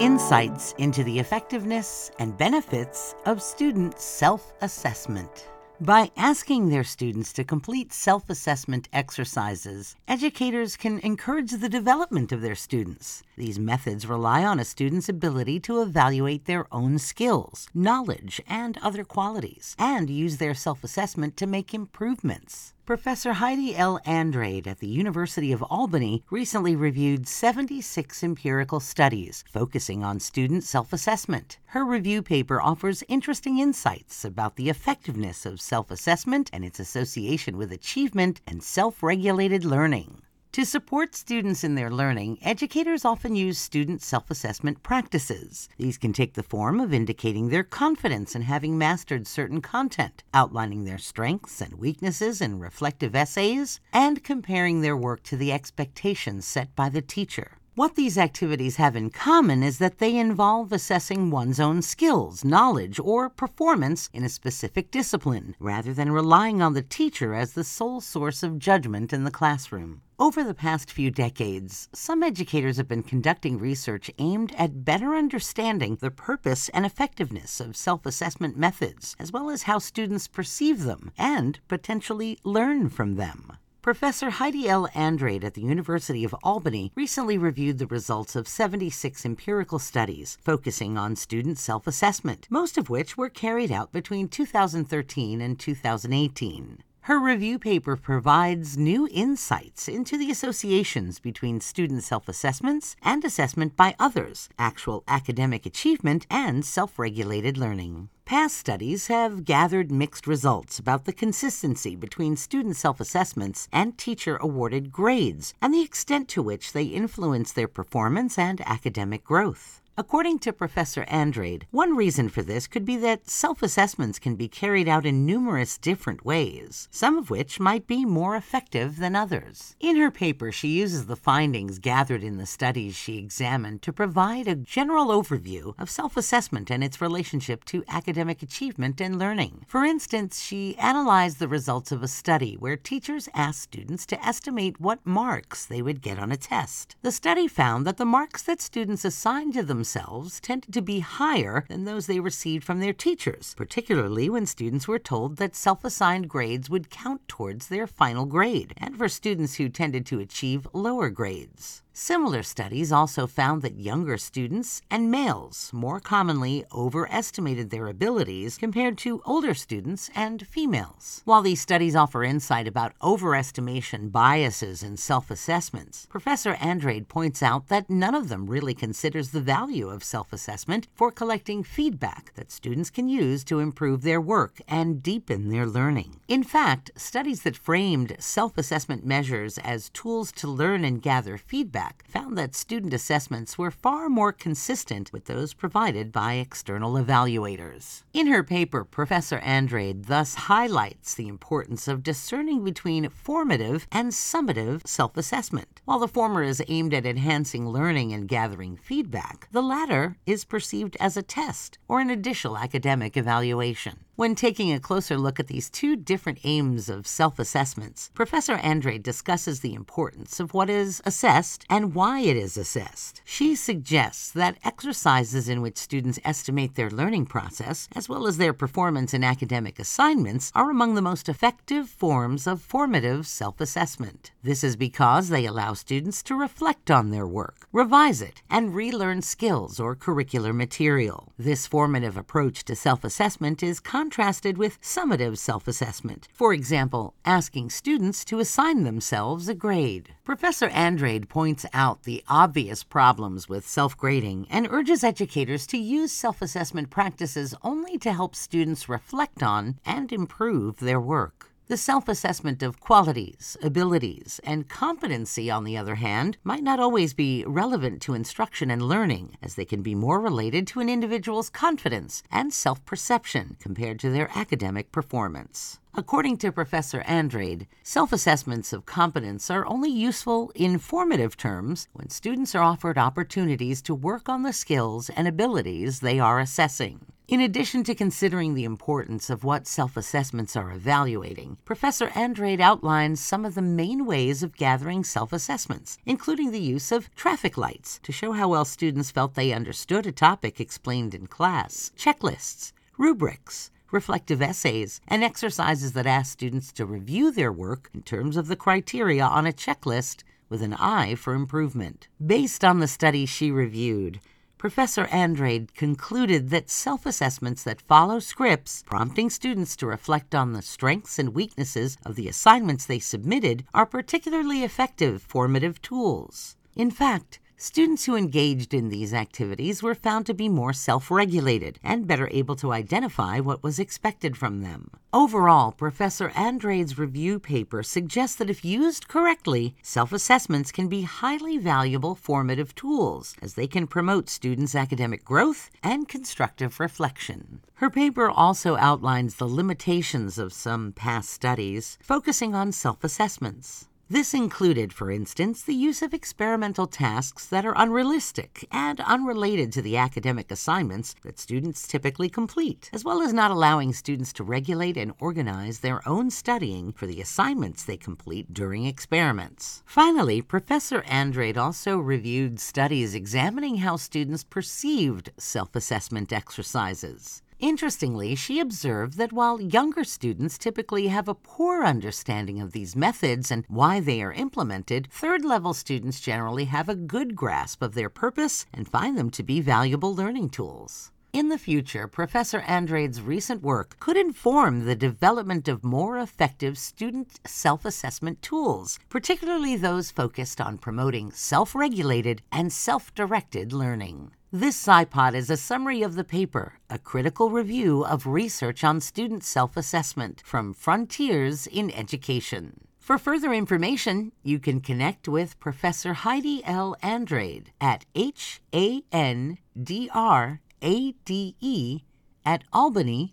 insights into the effectiveness and benefits of student self assessment. By asking their students to complete self assessment exercises, educators can encourage the development of their students. These methods rely on a student's ability to evaluate their own skills, knowledge, and other qualities, and use their self assessment to make improvements. Professor Heidi L. Andrade at the University of Albany recently reviewed 76 empirical studies focusing on student self assessment. Her review paper offers interesting insights about the effectiveness of self assessment and its association with achievement and self regulated learning. To support students in their learning, educators often use student self assessment practices. These can take the form of indicating their confidence in having mastered certain content, outlining their strengths and weaknesses in reflective essays, and comparing their work to the expectations set by the teacher. What these activities have in common is that they involve assessing one's own skills, knowledge, or performance in a specific discipline, rather than relying on the teacher as the sole source of judgment in the classroom. Over the past few decades, some educators have been conducting research aimed at better understanding the purpose and effectiveness of self assessment methods, as well as how students perceive them and potentially learn from them. Professor Heidi L. Andrade at the University of Albany recently reviewed the results of 76 empirical studies focusing on student self assessment, most of which were carried out between 2013 and 2018. Her review paper provides new insights into the associations between student self assessments and assessment by others, actual academic achievement, and self regulated learning. Past studies have gathered mixed results about the consistency between student self assessments and teacher awarded grades and the extent to which they influence their performance and academic growth. According to Professor Andrade, one reason for this could be that self assessments can be carried out in numerous different ways, some of which might be more effective than others. In her paper, she uses the findings gathered in the studies she examined to provide a general overview of self assessment and its relationship to academic achievement and learning. For instance, she analyzed the results of a study where teachers asked students to estimate what marks they would get on a test. The study found that the marks that students assigned to themselves themselves tended to be higher than those they received from their teachers, particularly when students were told that self assigned grades would count towards their final grade, and for students who tended to achieve lower grades. Similar studies also found that younger students and males more commonly overestimated their abilities compared to older students and females. While these studies offer insight about overestimation biases in self assessments, Professor Andrade points out that none of them really considers the value of self assessment for collecting feedback that students can use to improve their work and deepen their learning. In fact, studies that framed self assessment measures as tools to learn and gather feedback feedback found that student assessments were far more consistent with those provided by external evaluators. In her paper, Professor Andrade thus highlights the importance of discerning between formative and summative self assessment. While the former is aimed at enhancing learning and gathering feedback, the latter is perceived as a test or an additional academic evaluation. When taking a closer look at these two different aims of self assessments, Professor Andrade discusses the importance of what is assessed and why it is assessed. She suggests that exercises in which students estimate their learning process, as well as their performance in academic assignments, are among the most effective forms of formative self assessment. This is because they allow students to reflect on their work, revise it, and relearn skills or curricular material. This formative approach to self assessment is con- contrasted with summative self assessment, for example, asking students to assign themselves a grade. Professor Andrade points out the obvious problems with self grading and urges educators to use self assessment practices only to help students reflect on and improve their work. The self assessment of qualities, abilities, and competency, on the other hand, might not always be relevant to instruction and learning, as they can be more related to an individual's confidence and self perception compared to their academic performance. According to Professor Andrade, self assessments of competence are only useful in formative terms when students are offered opportunities to work on the skills and abilities they are assessing. In addition to considering the importance of what self assessments are evaluating, Professor Andrade outlines some of the main ways of gathering self assessments, including the use of traffic lights to show how well students felt they understood a topic explained in class, checklists, rubrics, reflective essays, and exercises that ask students to review their work in terms of the criteria on a checklist with an eye for improvement. Based on the study she reviewed, Professor Andrade concluded that self assessments that follow scripts, prompting students to reflect on the strengths and weaknesses of the assignments they submitted, are particularly effective formative tools. In fact, Students who engaged in these activities were found to be more self regulated and better able to identify what was expected from them. Overall, Professor Andrade's review paper suggests that if used correctly, self assessments can be highly valuable formative tools as they can promote students' academic growth and constructive reflection. Her paper also outlines the limitations of some past studies, focusing on self assessments. This included, for instance, the use of experimental tasks that are unrealistic and unrelated to the academic assignments that students typically complete, as well as not allowing students to regulate and organize their own studying for the assignments they complete during experiments. Finally, Professor Andrade also reviewed studies examining how students perceived self assessment exercises. Interestingly, she observed that while younger students typically have a poor understanding of these methods and why they are implemented, third level students generally have a good grasp of their purpose and find them to be valuable learning tools. In the future, Professor Andrade's recent work could inform the development of more effective student self assessment tools, particularly those focused on promoting self regulated and self directed learning. This SciPod is a summary of the paper, a critical review of research on student self assessment from Frontiers in Education. For further information, you can connect with Professor Heidi L. Andrade at H A N D R A D E at albany.edu.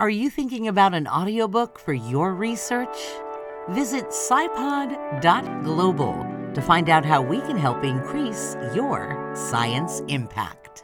Are you thinking about an audiobook for your research? Visit scipod.global to find out how we can help increase your science impact.